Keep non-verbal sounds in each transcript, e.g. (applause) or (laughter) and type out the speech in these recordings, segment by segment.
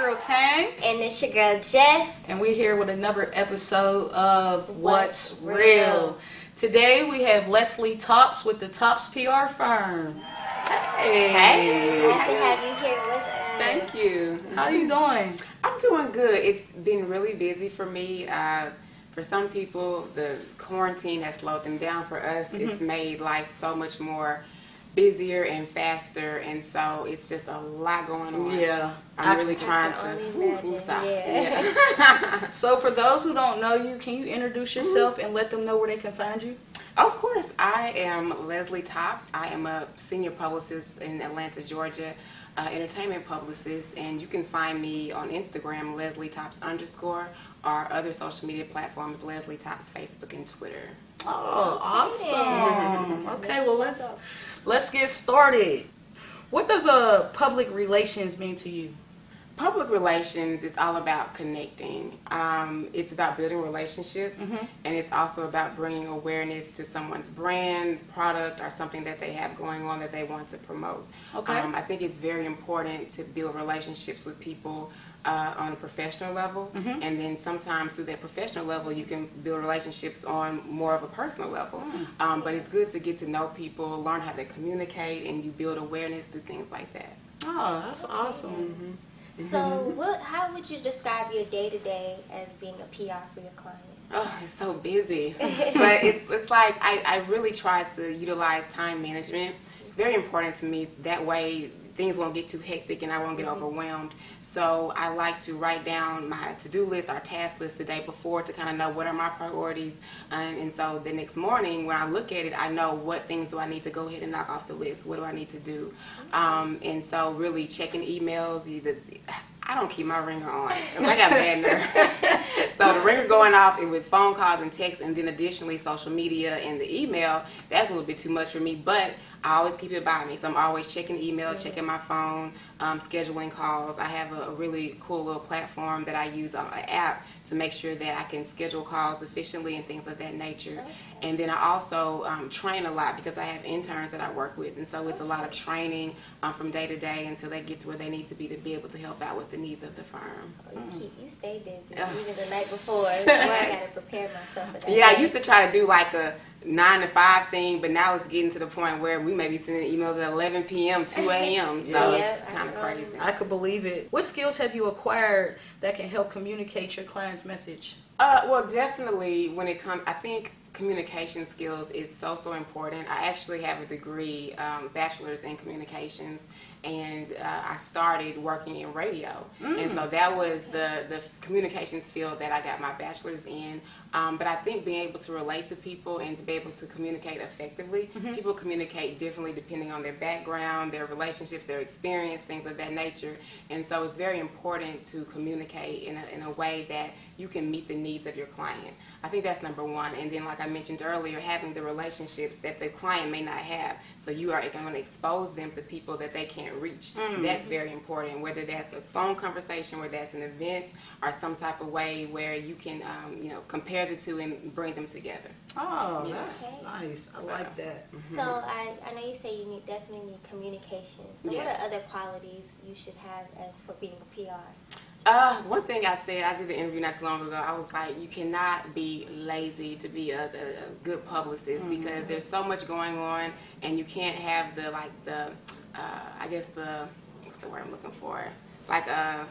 girl Tang. And it's your girl Jess. And we're here with another episode of What's, What's Real. Real. Today we have Leslie Topps with the Topps PR firm. Hey. Hey. Glad to have you here with us. Thank you. How are you doing? I'm doing good. It's been really busy for me. Uh, for some people, the quarantine has slowed them down. For us, mm-hmm. it's made life so much more busier and faster, and so it's just a lot going on. Yeah, I'm really trying to. stop. Yeah. (laughs) yeah. so, for those who don't know you, can you introduce yourself and let them know where they can find you? Of course, I am Leslie Topps. I am a senior publicist in Atlanta, Georgia, uh, entertainment publicist, and you can find me on Instagram, Leslie Topps underscore, or other social media platforms, Leslie Topps, Facebook, and Twitter. Oh, awesome! Okay, well let's let's get started. What does a uh, public relations mean to you? Public relations is all about connecting. Um, it's about building relationships, mm-hmm. and it's also about bringing awareness to someone's brand, product, or something that they have going on that they want to promote. Okay. Um, I think it's very important to build relationships with people uh, on a professional level, mm-hmm. and then sometimes through that professional level, you can build relationships on more of a personal level. Mm. Um, but it's good to get to know people, learn how to communicate, and you build awareness through things like that. Oh, that's awesome. Mm-hmm. So, mm-hmm. what? How would you describe your day to day as being a PR for your client? Oh, it's so busy, (laughs) but it's it's like I, I really try to utilize time management. It's very important to me. That way, things won't get too hectic and I won't get mm-hmm. overwhelmed. So I like to write down my to-do list, our task list the day before to kind of know what are my priorities. Um, and so the next morning when I look at it, I know what things do I need to go ahead and knock off the list. What do I need to do? Mm-hmm. Um, and so really checking emails, either I don't keep my ringer on. I got bad nerve. (laughs) so the ringer's going off with phone calls and texts, and then additionally social media and the email. That's a little bit too much for me, but I always keep it by me. So I'm always checking email, checking my phone, um, scheduling calls. I have a, a, really cool little platform that I use on an app to make sure that I can schedule calls efficiently and things of that nature. And then I also um, train a lot because I have interns that I work with, and so it's a lot of training um, from day to day until they get to where they need to be to be able to help out with the needs of the firm. Oh, you keep you stay busy even the night (laughs) before. I gotta prepare myself for that. Yeah, I used to try to do like a nine to five thing, but now it's getting to the point where we may be sending emails at 11 p.m., 2 (laughs) a.m. So yeah, it's kind of crazy. I could believe it. What skills have you acquired that can help communicate your client's message? Uh, well, definitely when it comes, I think communication skills is so so important. I actually have a degree, um, bachelor's in communications, and uh, I started working in radio, mm. and so that was the the communications field that I got my bachelor's in. Um, but I think being able to relate to people and to be able to communicate effectively, mm-hmm. people communicate differently depending on their background, their relationships, their experience, things of that nature. And so it's very important to communicate in a, in a way that you can meet the needs of your client. I think that's number one. And then, like I mentioned earlier, having the relationships that the client may not have. So you are going to expose them to people that they can't reach. Mm-hmm. That's very important, whether that's a phone conversation, whether that's an event, or some type of way where you can, um, you know, compare compare the two and bring them together. Oh, yeah. that's okay. nice. I like that. Mm-hmm. So I, I know you say you need definitely need communication. So yes. what are other qualities you should have as for being a PR? Uh, one thing I said, I did the interview not too long ago. I was like, you cannot be lazy to be a, a, a good publicist mm-hmm. because there's so much going on, and you can't have the like the, uh, I guess the, what's the word I'm looking for, like a uh,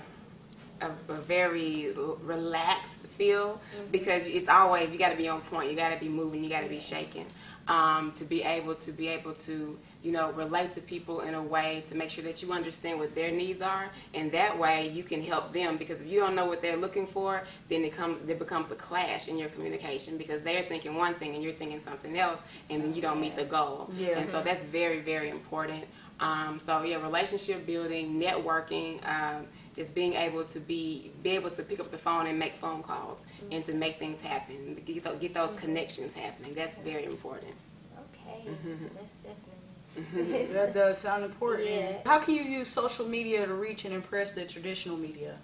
a, a very relaxed feel mm-hmm. because it's always you got to be on point. You got to be moving. You got to be shaking um, to be able to be able to you know relate to people in a way to make sure that you understand what their needs are, and that way you can help them. Because if you don't know what they're looking for, then it comes there becomes a clash in your communication because they're thinking one thing and you're thinking something else, and then you don't meet the goal. Yeah. And so that's very very important. Um, so yeah, relationship building, networking, um, just being able to be be able to pick up the phone and make phone calls mm-hmm. and to make things happen, get those, get those mm-hmm. connections happening. That's very important. Okay, mm-hmm. that's definitely. Mm-hmm. that does sound important. Yeah. How can you use social media to reach and impress the traditional media?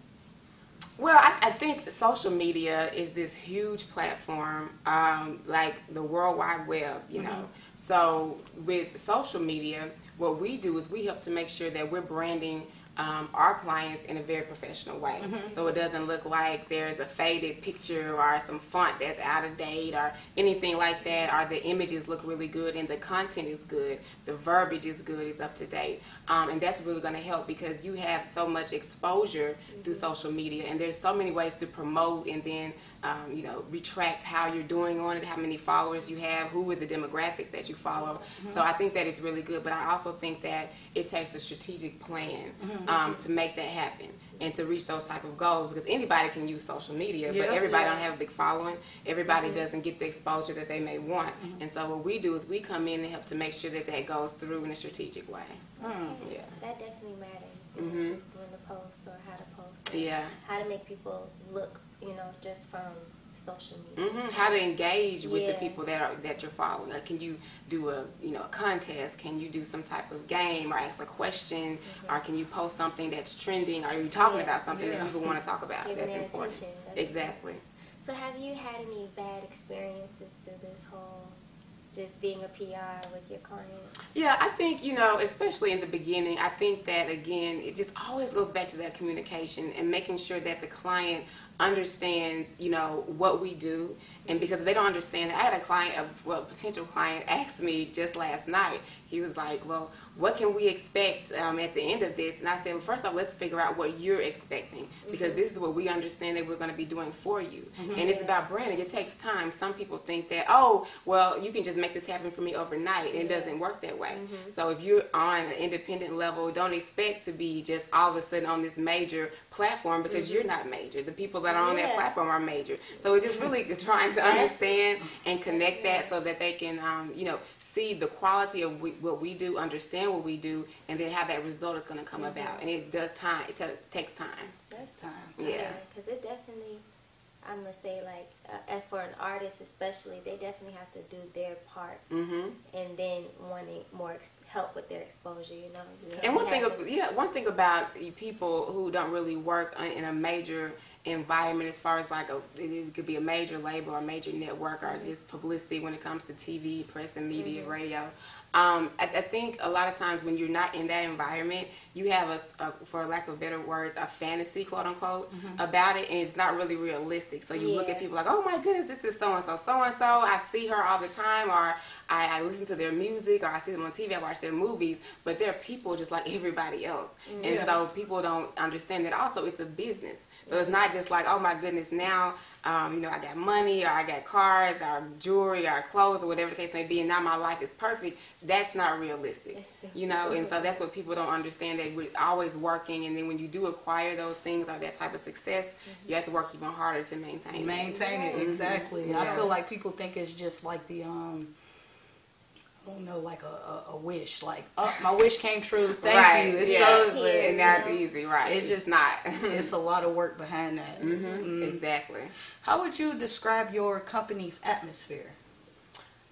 Well, I, I, think social media is this huge platform, um, like the World Wide Web, you know. Mm-hmm. So with social media, what we do is we help to make sure that we're branding um, our clients in a very professional way. So it doesn't look like there's a faded picture or some font that's out of date or anything like that, or the images look really good and the content is good, the verbiage is good, it's up to date. Um, and that's really going to help because you have so much exposure through social media, and there's so many ways to promote and then um, you know retract how you're doing on it, how many followers you have, who are the demographics that you follow. So I think that it's really good, but I also think that it takes a strategic plan um, to make that happen and to reach those type of goals because anybody can use social media Yeah. but everybody Yeah. don't have a big following everybody mm-hmm. doesn't get the exposure that they may want mm-hmm. and so what we do is we come in and help to make sure that that goes through in a strategic way mm. Yeah. That definitely matters. You Mhm. when to post or how to post. Yeah. How to make people look, you know, just from social media. hmm How to engage with the people that are that you're following? Like, can you do a you know a contest? Can you do some type of game or ask a question? Or can you post something that's trending? Are you talking Yeah. about something Yeah. that people want to talk about? Giving that's their important. That's Exactly. So have you had any bad experiences through this whole just being a PR with your clients? Yeah, I think, you know, especially in the beginning, I think that again, it just always goes back to that communication and making sure that the client understands, you know, what we do. And because they don't understand, I had a client, a well, potential client, asked me just last night. He was like, "Well, what can we expect um, at the end of this?" And I said, well, first off, let's figure out what you're expecting because mm-hmm. this is what we understand that we're going to be doing for you. Mm-hmm. And it's about branding. It takes time. Some people think that, oh, well, you can just make this happen for me overnight. And it doesn't work that way. Mm-hmm. So if you're on an independent level, don't expect to be just all of a sudden on this major platform because you're not major. The people that are on that platform are major. So we're just really (laughs) trying to understand and connect that so that they can, um, you know, see the quality of we, what we do, understand what we do, and then how that result is going to come about. And it does time. It ta takes time. That's Time. Yeah. Because it definitely, I'm gonna say like, uh, for an artist especially, they definitely have to do their part, hmm and then wanting more ex- help with their exposure. You know. You And one thing, ab- yeah, one thing about people who don't really work in a major environment, as far as like a, it could be a major label or a major network or just publicity when it comes to TV, press and media, radio. Um, I, I think a lot of times when you're not in that environment, you have a, a for lack of better words, a fantasy, quote unquote, about it, and it's not really realistic. So you look at people like, oh my goodness, this is so and so, so and so. I see her all the time, or I, I listen to their music, or I see them on TV, I watch their movies. But they're people just like everybody else, and so people don't understand that. Also, it's a business, so it's not just like, oh my goodness, now. Um, you know, I got money, or I got cars, or jewelry, or clothes, or whatever the case may be, and now my life is perfect. That's not realistic, you know. And so that's what people don't understand that we're always working, and then when you do acquire those things or that type of success, you have to work even harder to maintain. it. Maintain it exactly. I feel like people think it's just like the um. I don't know, like a, a, a wish, like oh, my wish came true. Thank right. you. It's yeah. so, Here, but and that's easy, right? It It's just- just not. it's a lot of work behind that. hmm Exactly. How would you describe your company's atmosphere?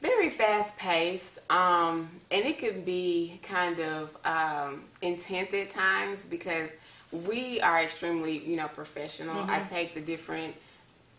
Very fast paced, um, and it can be kind of um, intense at times because we are extremely, you know, professional. I take the different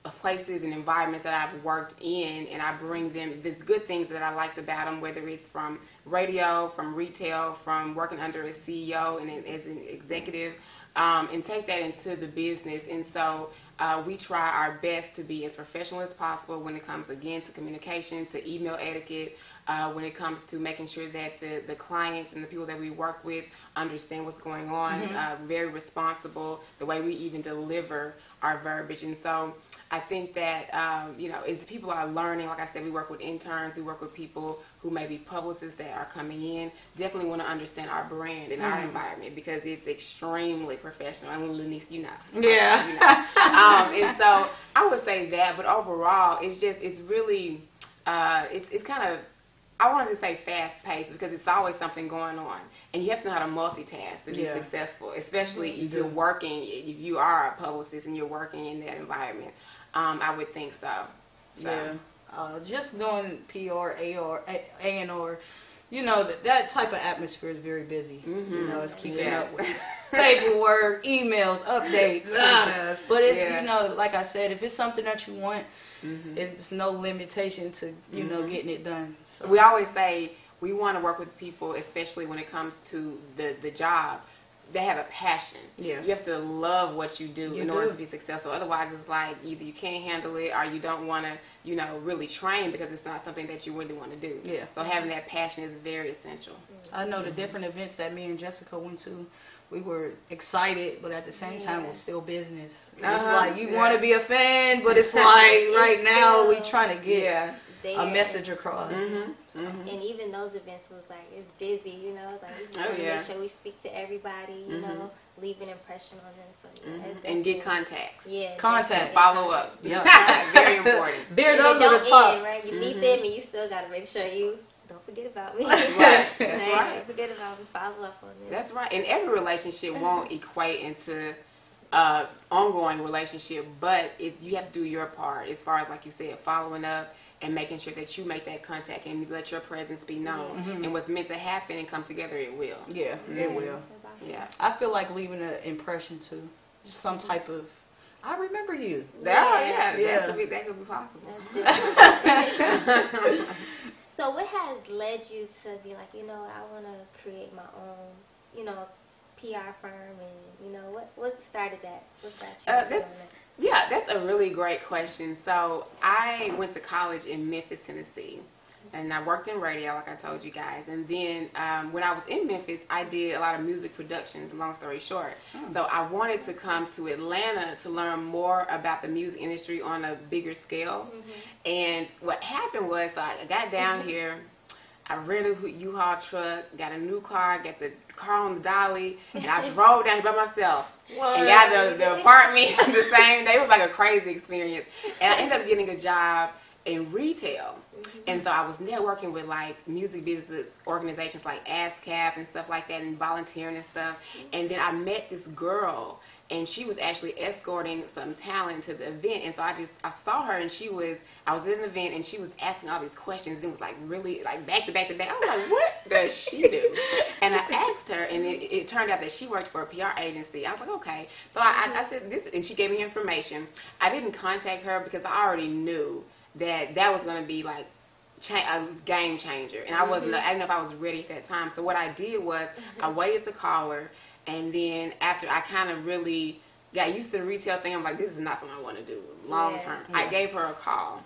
places and environments that I've worked in, and I bring them the good things that I liked about them, whether it's from radio, from retail, from working under a CEO and as an executive, um, and take that into the business. And so uh, we try our best to be as professional as possible when it comes again to communication, to email etiquette. Uh, when it comes to making sure that the, the clients and the people that we work with understand what's going on, uh, very responsible, the way we even deliver our verbiage. And so I think that, um, you know, it's people are learning. Like I said, we work with interns, we work with people who may be publicists that are coming in. Definitely want to understand our brand and our environment because it's extremely professional. I mean, Lenice, you know. Yeah. You know. um, and so I would say that, but overall, it's just, it's really, uh, it's, it's kind of, I wanted to say fast paced because it's always something going on. And you have to know how to multitask to be Yeah. successful, especially if you're working, if you are a publicist and you're working in that environment. Um, I would think so. so. Yeah, uh, just doing PR, AR, A and R. You know that that type of atmosphere is very busy. You know, it's keeping Yeah. up with (laughs) paperwork, emails, updates. (laughs) ah. But it's Yeah. you know, like I said, if it's something that you want, it's no limitation to you know getting it done. So We always say we want to work with people, especially when it comes to the, the job. They have a passion. Yeah. You have to love what you do You in order to be successful. Otherwise, it's like either you can't handle it or you don't want to, you know, really train because it's not something that you really want to do. Yeah. So having that passion is very essential. I know the different events that me and Jessica went to. We were excited, but at the same time, it was still business. It's Uh-huh. like you Yeah. want to be a fan, but it's like right (laughs) now we trying to get Yeah. There. a message across. Mm-hmm, mm-hmm. mm-hmm. And even those events was like it's busy, you know. Like we Oh, yeah. make sure we speak to everybody, you mm-hmm. know, leave an impression on them. So yeah, it's And get contacts. Yeah, Contact. Follow up. (laughs) Yeah. (laughs) very important. (laughs) There, And it those are don't the top. end, right? You meet them, and you still gotta make sure you don't forget about me. Right. That's Hey, right. Don't forget about me. Follow up on this. That's right. And every relationship won't equate into uh, ongoing relationship, but it, you have to do your part as far as, like you said, following up and making sure that you make that contact and let your presence be known. And what's meant to happen and come together, it will. Yeah, it will. Yeah. I feel like leaving an impression too, just some type of. I remember you. Yeah, yeah, Yeah. That, could be, that could be possible. (laughs) (laughs) so what has led you to be like, you know, I want to create my own, you know, PR firm, and you know, what what started that? What got you Uh, that's- doing that? Yeah, that's a really great question. So I went to college in Memphis, Tennessee, and I worked in radio, like I told you guys. And then um, when I was in Memphis, I did a lot of music production. Long story short, so I wanted to come to Atlanta to learn more about the music industry on a bigger scale. And what happened was, so I got down (laughs) here. I rented a U-Haul truck, got a new car, got the car on the dolly, and I drove down here by myself What? and got the, the apartment (laughs) the same day. It was like a crazy experience. And I ended up getting a job in retail. Mm-hmm. And so I was networking with like music business organizations like ASCAP and stuff like that and volunteering and stuff. Mm-hmm. And then I met this girl and she was actually escorting some talent to the event. And so I just, I saw her and she was, I was at the event and she was asking all these questions. And it was like really like back to back to back. I was like, what does she do? (laughs) And I asked her and it, it turned out that she worked for a PR agency. I was like, okay. So I, I, I said this, and she gave me information. I didn't contact her because I already knew that that was going to be like cha- a game changer, and I wasn't. Mm-hmm. I didn't know if I was ready at that time. So what I did was I mm-hmm. waited to call her, and then after I kind of really got used to the retail thing, I'm like, this is not something I want to do long Yeah. term. I gave her a call.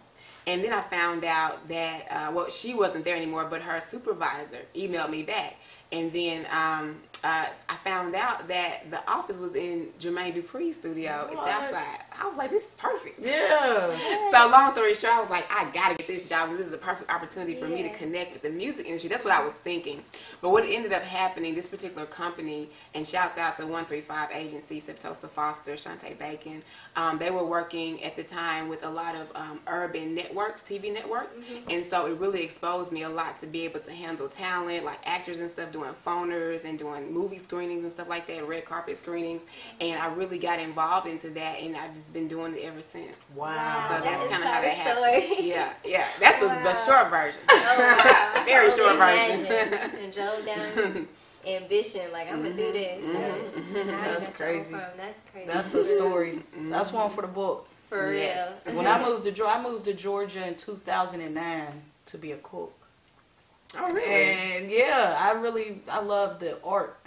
And then I found out that, uh, well, she wasn't there anymore, but her supervisor emailed me back. And then um, uh, I found out that the office was in Jermaine Dupri's studio at What? Southside. I was like, this is perfect. Yeah. So long story short, I was like, I gotta get this job. This is the perfect opportunity for me to connect with the music industry. That's what I was thinking. But what ended up happening, this particular company, and shouts out to 135 Agency, Septosa Foster, Shantae Bacon, um, they were working at the time with a lot of um, urban networks, TV networks. And so it really exposed me a lot to be able to handle talent, like actors and stuff, doing phoners and doing movie screenings and stuff like that, red carpet screenings. And I really got involved into that, and I've just been doing it ever since. Wow. So That that's is kind of how quite that a happened. Yeah, yeah. That's the, the short version. Oh, wow. (laughs) Very I short version. imagine. and drove down ambition, like I'm gonna do this. Mm-hmm. (laughs) That's crazy. That's crazy. That's a story. That's one for the book. for real. When I (laughs) moved to Georgia, I moved to Georgia in 2009 to be a cook. Oh, really? And yeah, I really I love the art.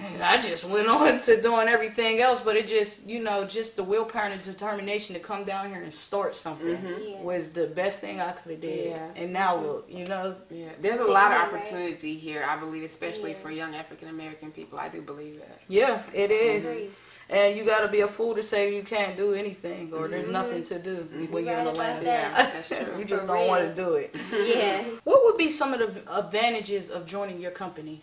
And I just went (laughs) on to doing everything else, but it just you know just the willpower and determination to come down here and start something mm-hmm. Yeah. was the best thing I could have did. Yeah. And now look, you know, Yeah, there's a lot of Stigma, right? opportunity here, I believe, especially Yeah. for young African American people. I do believe that. yeah, it is. Agree. And you got to be a fool to say you can't do anything or there's Mm-hmm. nothing to do when you're in Right about Atlanta. that. Yeah, (laughs) that's You just For don't want to do it. (laughs) Yeah. What would be some of the advantages of joining your company?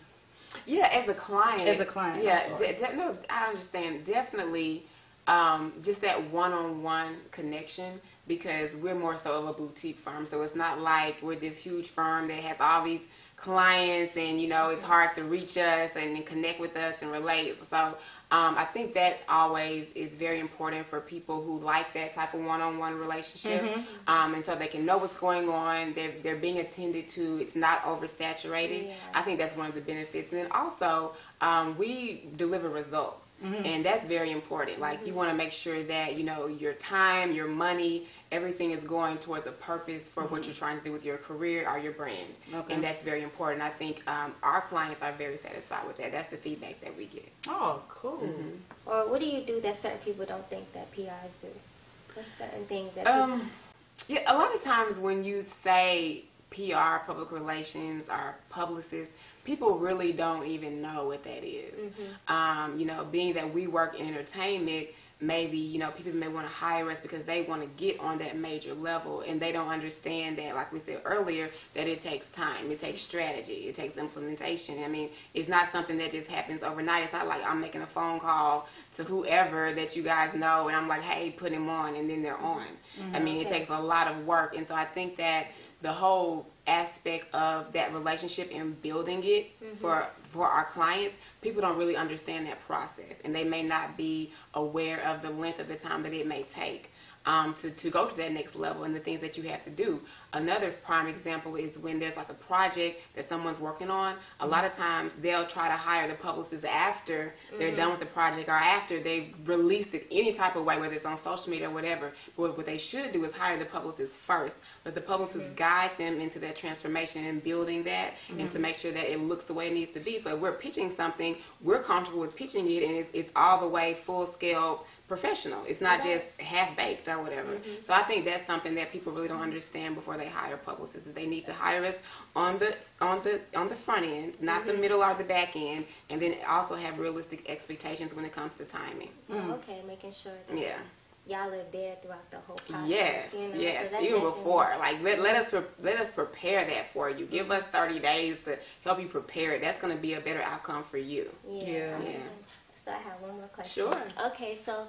Yeah, as a client. As a client, Yeah, de- de- no, I understand. Definitely, um, just that one-on-one connection because we're more so of a boutique firm. So it's not like we're this huge firm that has all these clients and you know it's hard to reach us and, and connect with us and relate. So Um, I think that always is very important for people who like that type of one-on-one relationship, um, and so they can know what's going on. They're they're being attended to. It's not oversaturated. Yeah. I think that's one of the benefits. And then also, um, we deliver results, and that's very important. Like you want to make sure that you know your time, your money, everything is going towards a purpose for what you're trying to do with your career or your brand, Okay. and that's very important. I think um, our clients are very satisfied with that. That's the feedback that we get. Oh, cool. Or what do you do that certain people don't think that PRs do? What's certain things that people, Um, yeah, a lot of times when you say PR, public relations, or publicist, people really don't even know what that is. Mm-hmm. Um, you know, being that we work in entertainment, maybe you know people may want to hire us because they want to get on that major level, and they don't understand that, like we said earlier, that it takes time, it takes strategy, it takes implementation. I mean, it's not something that just happens overnight. It's not like I'm making a phone call to whoever that you guys know, and I'm like, hey, put him on, and then they're mm-hmm. on. I mm-hmm. mean, it Okay. takes a lot of work, and so I think that the whole aspect of that relationship and building it for for our clients, people don't really understand that process, and they may not be aware of the length of the time that it may take. Um, to, to go to that next level and the things that you have to do. Another prime example is when there's like a project that someone's working on. A lot of times they'll try to hire the publicist after they're mm-hmm. done with the project or after they've released it any type of way, whether it's on social media or whatever. But what they should do is hire the publicist first. Let the publicist mm-hmm. guide them into that transformation and building that and to mm-hmm. make sure that it looks the way it needs to be. So if we're pitching something, we're comfortable with pitching it and it's, it's all the way full scale professional. It's not just half baked or whatever. So I think that's something that people really don't understand before they hire publicists. They need to hire us on the on the on the front end, not the mm-hmm. middle or the back end, and then also have realistic expectations when it comes to timing. Mm-hmm. oh, okay, making sure that Yeah. y'all are there throughout the whole process. Yes, you know? yes. So Even definitely- before, like let, let us pre- let us prepare that for you. Give us thirty days to help you prepare it. That's going to be a better outcome for you. Yeah. Yeah. Yeah. So I have one more question. Sure. Okay, so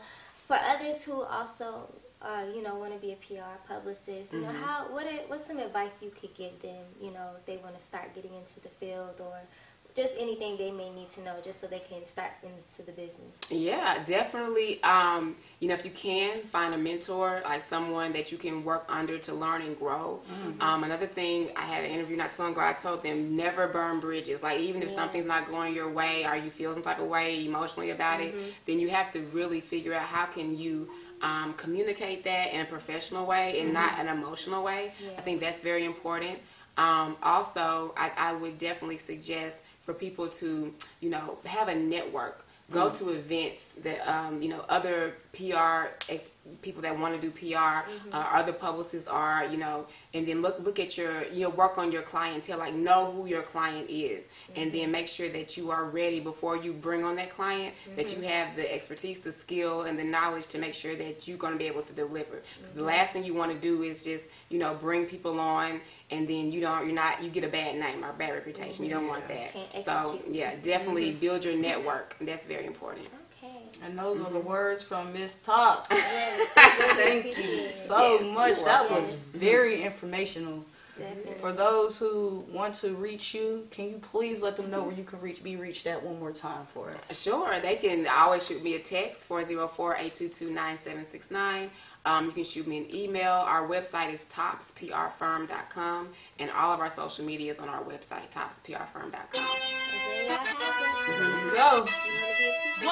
for others who also, uh, you know, want to be a PR publicist, you know, Mm-hmm. how what are, what's some advice you could give them, you know, if they want to start getting into the field or just anything they may need to know just so they can start into the business. Yeah, definitely. Um, you know, if you can find a mentor, like someone that you can work under to learn and grow. Um, another thing, I had an interview not too long ago. I told them never burn bridges. Like even if Yeah. something's not going your way, or you feel some type of way emotionally about it, then you have to really figure out how can you. Um, communicate that in a professional way and not an emotional way. Yeah. I think that's very important. Um, also, I, I would definitely suggest for people to, you know, have a network. Go to events that, um, you know, other PR ex- people that want to do PR, mm-hmm. uh, other publicists are, you know, and then look look at your, you know, work on your clientele. Like know who your client is, and mm-hmm. then make sure that you are ready before you bring on that client. That you mm-hmm. have the expertise, the skill, and the knowledge to make sure that you're going to be able to deliver. 'Cause the last thing you want to do is just, you know, bring people on and then you don't, you're not, you get a bad name or bad reputation. You don't want that. So yeah, definitely build your network. That's very important. Okay. And those are the words from Miss Top. (laughs) Yes, Thank you so Yes, much. you're That was very informational. Definitely. For those who want to reach you, can you please let them know where you can reach be reached at one more time for us? Sure, they can always shoot me a text 404-822-9769. Um, you can shoot me an email. Our website is topsprfirm.com and all of our social media is on our website topsprfirm.com. And there y'all have it. There you go. You